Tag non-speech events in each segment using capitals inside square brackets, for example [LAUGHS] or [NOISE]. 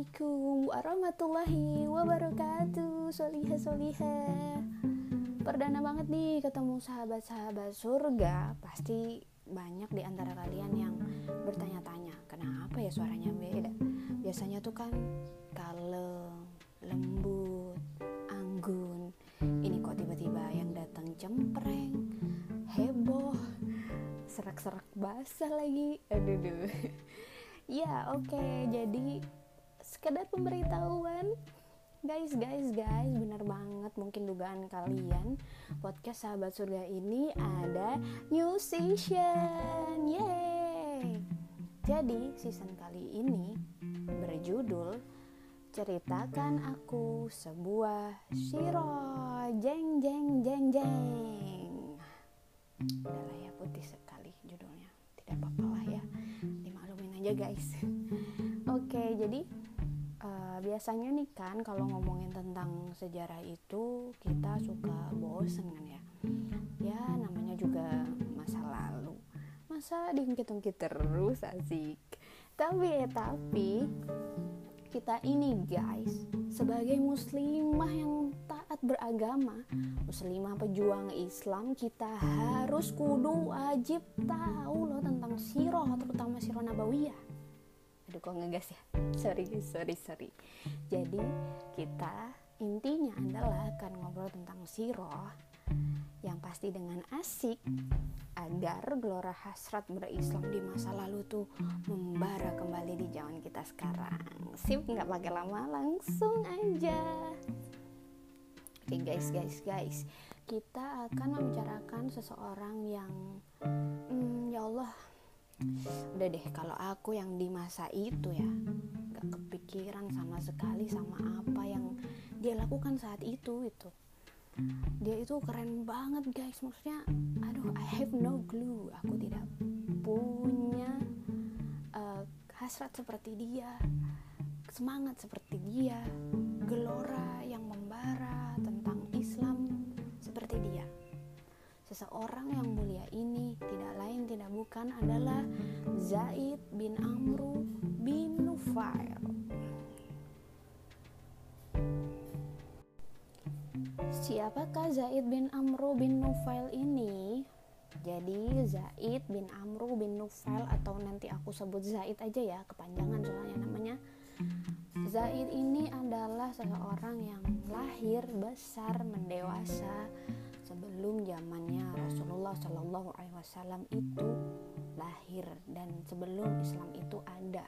Assalamualaikum warahmatullahi wabarakatuh. Soliha soliha Perdana banget nih ketemu sahabat-sahabat surga. Pasti banyak di antara kalian yang bertanya-tanya Kenapa ya suaranya beda? Biasanya tuh kan kalem, lembut, anggun. Ini kok tiba-tiba yang datang cempreng, heboh Serak-serak basah lagi. Aduh duh [LAUGHS] ya oke. Okay. jadi sekedar pemberitahuan. Guys guys guys benar banget mungkin dugaan kalian. Podcast sahabat surga ini ada new season. Yeay. Jadi season kali ini berjudul ceritakan aku sebuah siro jeng jeng jeng jeng. Udahlah ya putih sekali judulnya. Tidak apa-apa lah ya. Aja guys. [LAUGHS] Oke jadi uh, biasanya nih kan kalau ngomongin tentang sejarah itu kita suka bosen kan ya. Ya namanya juga masa lalu. Masa diungkit-ungkit terus asik. Tapi tapi kita ini guys sebagai muslimah yang taat beragama muslimah pejuang Islam kita harus kudu wajib tahu loh tentang siroh terutama siroh nabawiyah aduh kok ngegas ya? Sorry sorry sorry. Jadi kita intinya adalah akan ngobrol tentang siroh yang pasti dengan asik agar gelora hasrat berislam di masa lalu tuh membara kembali di zaman kita sekarang. Sip nggak pakai lama langsung aja. Oke guys guys guys. Kita akan membicarakan seseorang yang hmm, ya Allah udah deh kalau aku yang di masa itu ya nggak kepikiran sama sekali sama apa yang dia lakukan saat itu itu dia itu keren banget guys. Maksudnya aduh I have no clue. Aku tidak punya uh, hasrat seperti dia semangat seperti dia gelora yang membara seseorang yang mulia ini tidak lain tidak bukan adalah Zaid bin Amru bin Nufail Siapakah Zaid bin Amru bin Nufail ini? Jadi Zaid bin Amru bin Nufail atau nanti aku sebut Zaid aja ya, kepanjangan soalnya namanya. Zaid ini adalah seseorang yang lahir, besar, mendewasa sebelum zamannya Rasulullah Shallallahu Alaihi Wasallam itu lahir dan sebelum Islam itu ada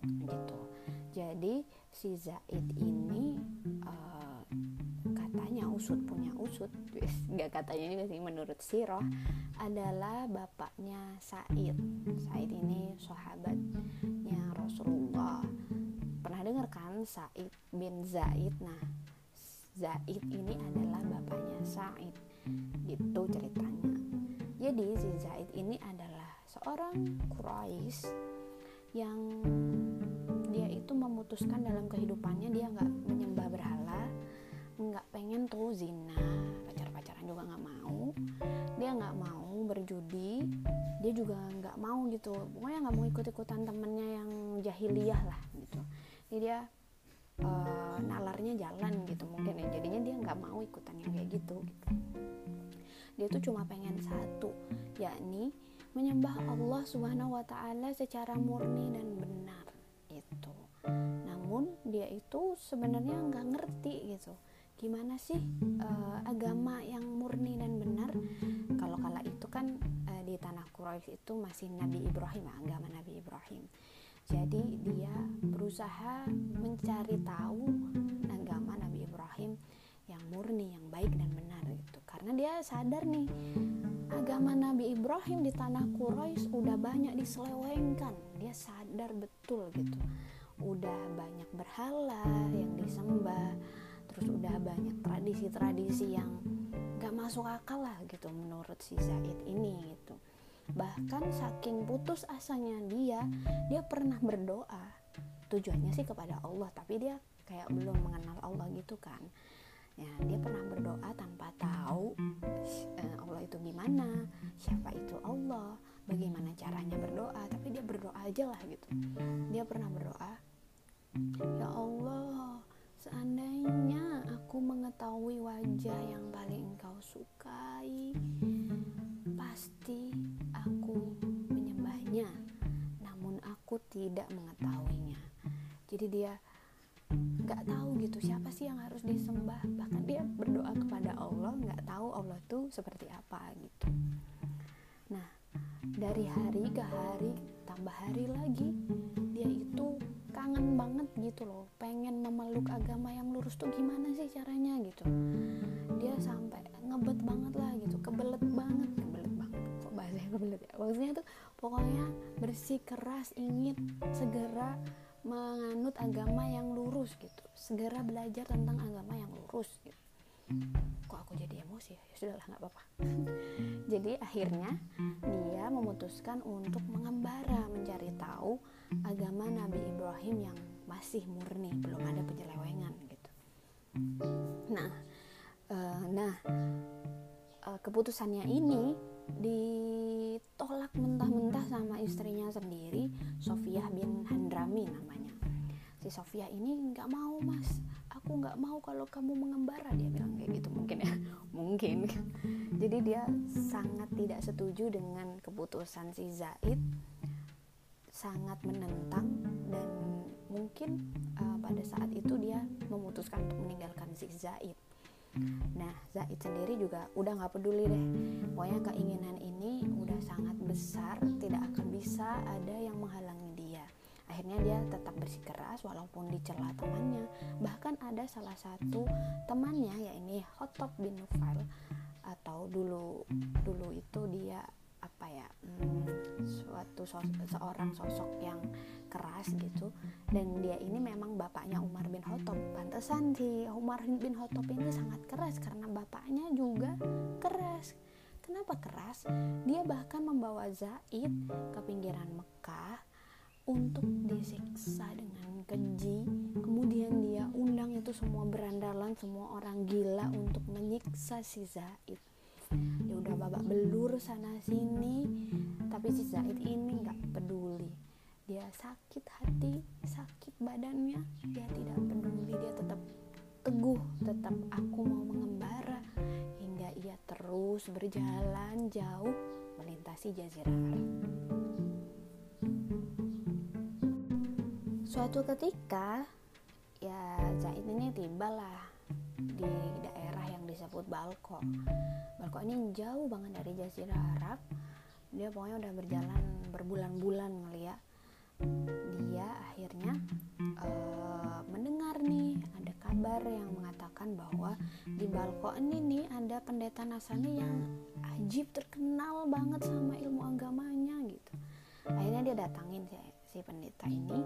gitu. Jadi si Zaid ini uh, katanya usut punya usut, [LAUGHS] nggak katanya juga sih menurut Siroh adalah bapaknya Said. Said ini sahabatnya Rasulullah. Pernah dengar kan Said bin Zaid? Nah Zaid ini adalah bapaknya Said gitu ceritanya. Jadi si Zaid ini adalah seorang Quraisy yang dia itu memutuskan dalam kehidupannya dia nggak menyembah berhala nggak pengen tuh zina pacar-pacaran juga nggak mau. Dia nggak mau berjudi dia juga nggak mau gitu. Pokoknya nggak mau ikut-ikutan temennya yang jahiliyah lah gitu. Jadi dia uh, nalarnya jalan gitu mungkin ya. Jadinya dia nggak mau ikutan yang kayak gitu gitu. Dia tuh cuma pengen satu yakni menyembah Allah Subhanahu wa taala secara murni dan benar itu. Namun dia itu sebenarnya nggak ngerti gitu. Gimana sih uh, agama yang murni dan benar? Kalau kala itu kan uh, di tanah Quraisy itu masih Nabi Ibrahim agama Nabi Ibrahim jadi dia berusaha mencari tahu agama Nabi Ibrahim yang murni, yang baik dan benar gitu. Karena dia sadar nih agama Nabi Ibrahim di tanah Quraisy udah banyak diselewengkan. Dia sadar betul gitu. Udah banyak berhala yang disembah, terus udah banyak tradisi-tradisi yang gak masuk akal lah gitu menurut si Zaid ini gitu bahkan saking putus asanya dia dia pernah berdoa. Tujuannya sih kepada Allah tapi dia kayak belum mengenal Allah gitu kan. Ya dia pernah berdoa tanpa tahu uh, Allah itu gimana siapa itu Allah bagaimana caranya berdoa tapi dia berdoa aja lah gitu. Dia pernah berdoa ya Allah seandainya aku mengetahui wajah yang paling engkau sukai pasti aku menyembahnya namun aku tidak mengetahuinya. Jadi dia nggak tahu gitu siapa sih yang harus disembah. Bahkan dia berdoa kepada Allah nggak tahu Allah tuh seperti apa gitu. Nah dari hari ke hari tambah hari lagi dia itu kangen banget gitu loh. Pengen memeluk agama yang lurus tuh gimana sih caranya gitu. Dia sampai ngebet banget lah gitu kebelet banget kok bahasanya kebelet ya. Maksudnya tuh pokoknya bersih keras ingin segera menganut agama yang lurus gitu. Segera belajar tentang agama yang lurus gitu. Kok aku jadi emosi ya, ya sudahlah nggak apa-apa. [LAUGHS] Jadi akhirnya dia memutuskan untuk mengembara mencari tahu agama Nabi Ibrahim yang masih murni belum ada penyelewengan gitu. Nah uh, nah uh, keputusannya ini ditolak mentah-mentah sama istrinya sendiri Sofia bin Handrami namanya. Si Sofia ini nggak mau mas. Aku nggak mau kalau kamu mengembara dia bilang kayak gitu mungkin ya. [LAUGHS] Mungkin. Jadi dia sangat tidak setuju dengan keputusan si Zaid sangat menentang dan mungkin uh, pada saat itu dia memutuskan untuk meninggalkan si Zaid Nah, Zaid sendiri juga udah nggak peduli deh. Pokoknya keinginan ini udah sangat besar, tidak akan bisa ada yang menghalangi dia. Akhirnya dia tetap bersikeras walaupun dicela temannya. Bahkan ada salah satu temannya yakni Hotop bin Nufail atau dulu dulu itu dia ya hmm, suatu sos seorang sosok yang keras gitu. Dan dia ini memang bapaknya Umar bin Khattab. Pantesan si Umar bin Khattab ini sangat keras karena bapaknya juga keras. Kenapa keras? Dia bahkan membawa Zaid ke pinggiran Mekah untuk disiksa dengan keji. Kemudian dia undang itu semua berandalan semua orang gila untuk menyiksa si Zaid udah babak belur sana sini. Tapi si Zaid ini nggak peduli. Dia sakit hati sakit badannya. Dia tidak peduli dia tetap teguh tetap aku mau mengembara hingga ia terus berjalan jauh melintasi jazirah. Arab suatu ketika ya Zaid ini tibalah di daerah disebut Balko Balko ini jauh banget dari Jazirah Arab. Dia pokoknya udah berjalan berbulan-bulan ngeliat dia akhirnya uh, mendengar nih ada kabar yang mengatakan bahwa di Balko ini nih ada pendeta Nasrani yang ajib terkenal banget sama ilmu agamanya gitu. Akhirnya dia datangin si, si pendeta ini.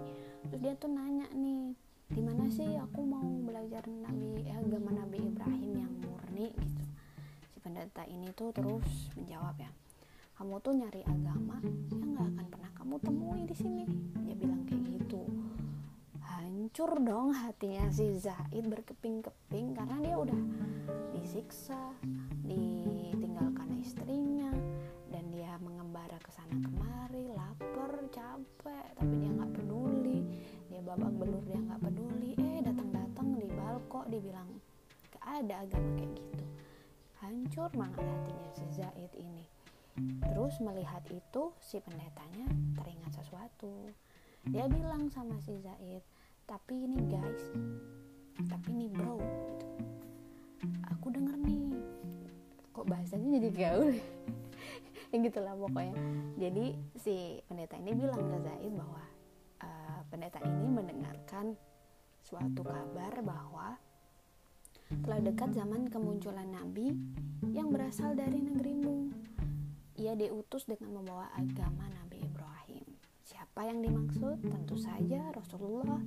Terus dia tuh nanya nih gimana sih aku mau belajar nabi eh, agama nabi Ibrahim yang murni gitu. Si pendeta ini tuh terus menjawab ya kamu tuh nyari agama yang nggak akan pernah kamu temui di sini. Dia bilang kayak gitu. Hancur dong hatinya si Zaid berkeping-keping karena dia udah disiksa ditinggalkan istrinya dan dia mengembara ke sana kemari lapar capek tapi dia nggak peduli. Dia babak belur dia nggak peduli. Eh datang-datang di balkon dibilang ada agama kayak gitu. Hancur banget hatinya si Zaid ini. Terus melihat itu si pendetanya teringat sesuatu. Dia bilang sama si Zaid tapi ini guys tapi ini bro gitu. aku denger nih kok bahasanya jadi gaul ya? [LAUGHS] Gitulah pokoknya. Jadi si pendeta ini bilang ke Zaid bahwa uh, pendeta ini mendengarkan suatu kabar bahwa telah dekat zaman kemunculan nabi yang berasal dari negerimu. Ia diutus dengan membawa agama Nabi Ibrahim. Siapa yang dimaksud? Tentu saja Rasulullah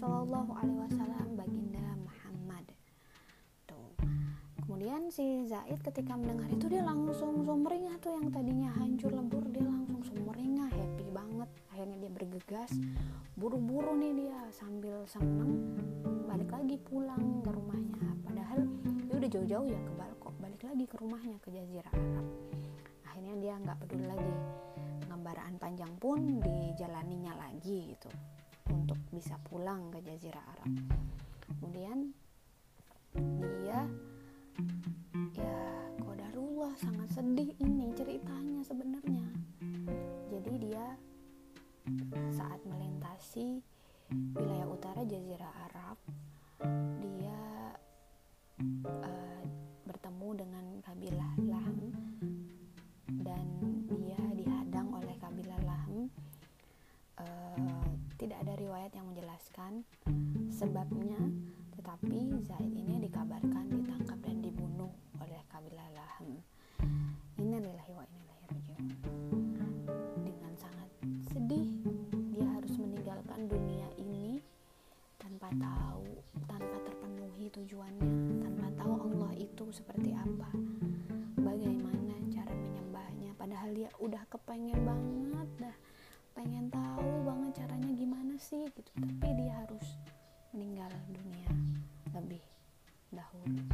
Shallallahu Alaihi Wasallam baginda Muhammad. Tuh. Kemudian si Zaid ketika mendengar itu dia langsung sumringah tuh yang tadinya hancur lebur dia langsung sumringah happy akhirnya dia bergegas buru-buru nih dia sambil seneng balik lagi pulang ke rumahnya. Padahal dia udah jauh-jauh ya ke Balkok balik lagi ke rumahnya ke Jazirah Arab. Akhirnya dia nggak peduli lagi pengembaraan panjang pun dijalaninya lagi gitu untuk bisa pulang ke Jazirah Arab. Kemudian dia ya kodarullah sangat sedih ini ceritanya sebenarnya saat melintasi wilayah utara Jazirah Arab dia uh, bertemu dengan kabilah Lahm dan dia dihadang oleh kabilah Lahm. Uh, tidak ada riwayat yang menjelaskan sebabnya tetapi Zaid ini dikabarkan ditangkap dan padahal dia udah kepengen banget dah pengen tahu banget caranya gimana sih gitu tapi dia harus meninggal dunia lebih dahulu.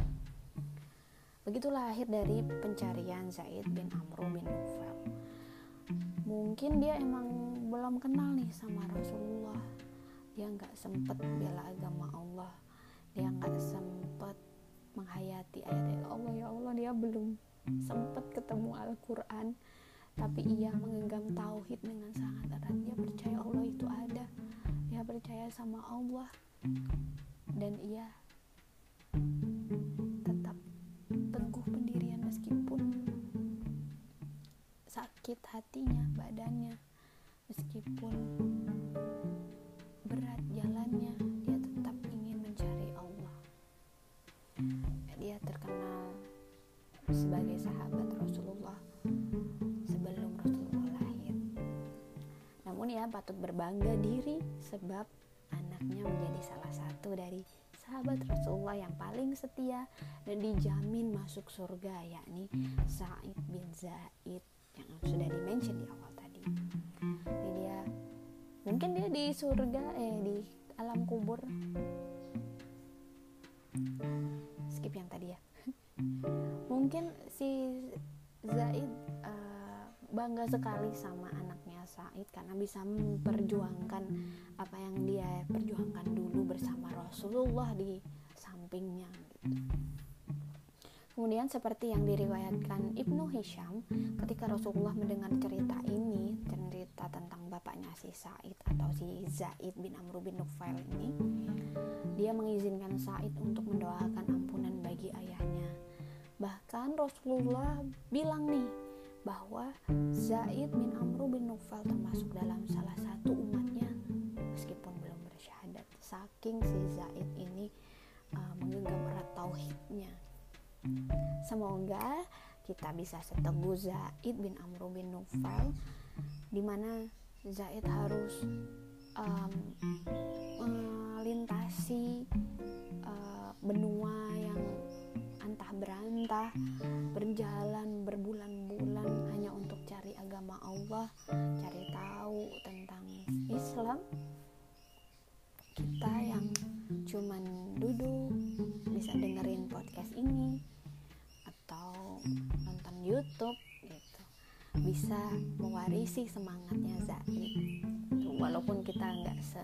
Begitulah akhir dari pencarian Zaid bin Amru bin Nufel. Mungkin dia emang belum kenal nih sama Rasulullah. Dia nggak sempet bela agama Allah. Dia nggak sempet menghayati ayat-ayat Allah ya Allah dia belum sempet ketemu Al-Quran tapi ia menggenggam tauhid dengan sangat erat. Dia percaya Allah itu ada. Dia percaya sama Allah. Dan ia tetap teguh pendirian meskipun sakit hatinya, badannya, meskipun berat jalannya, dia tetap ingin mencari Allah. Dia terkenal sebagai sahabat Rasulullah Patut berbangga diri sebab anaknya menjadi salah satu dari sahabat Rasulullah yang paling setia dan dijamin masuk surga yakni Sa'id bin Zaid yang sudah dimention di awal tadi. Jadi dia. Mungkin dia di surga eh di alam kubur. Skip yang tadi ya. [LAUGHS] Mungkin si Zaid uh, bangga sekali sama anaknya Said karena bisa memperjuangkan apa yang dia perjuangkan dulu bersama Rasulullah di sampingnya gitu. Kemudian seperti yang diriwayatkan Ibnu Hisham ketika Rasulullah mendengar cerita ini, cerita tentang bapaknya si Said atau si Zaid bin Amr bin Nufail ini, dia mengizinkan Said untuk mendoakan ampunan bagi ayahnya. Bahkan Rasulullah bilang nih bahwa Zaid bin Amr bin Nufail termasuk dalam salah satu umatnya meskipun belum bersyahadat. Saking si Zaid ini uh, menggenggam erat tauhidnya Semoga kita bisa seteguh Zaid bin Amr bin Nufail di mana Zaid harus um, melintasi uh, benua yang antah berantah berjalan berbulan-bulan agama Allah cari tahu tentang Islam. Kita yang cuman duduk bisa dengerin podcast ini atau nonton YouTube gitu. Bisa mewarisi semangatnya Zaid. Walaupun kita nggak se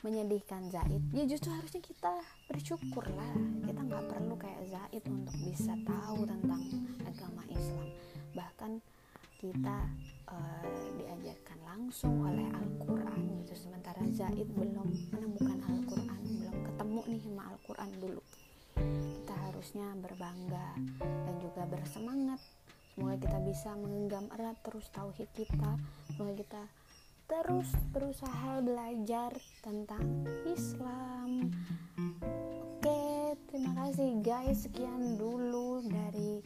menyedihkan Zaid ya justru harusnya kita bersyukur lah. Kita nggak perlu kayak Zaid untuk bisa tahu tentang agama Islam. Bahkan kita uh, diajarkan langsung oleh Al-Quran gitu. Sementara Zaid belum menemukan Al-Quran belum ketemu nih sama Al-Quran dulu. Kita harusnya berbangga dan juga bersemangat. Semoga kita bisa menggenggam erat terus tauhid kita. Semoga kita terus berusaha belajar tentang Islam. Oke terima kasih guys. Sekian dulu dari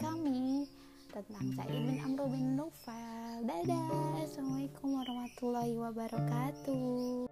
kami tentang Sa'id bin Amr bin Nufail dadah. Assalamualaikum warahmatullahi wabarakatuh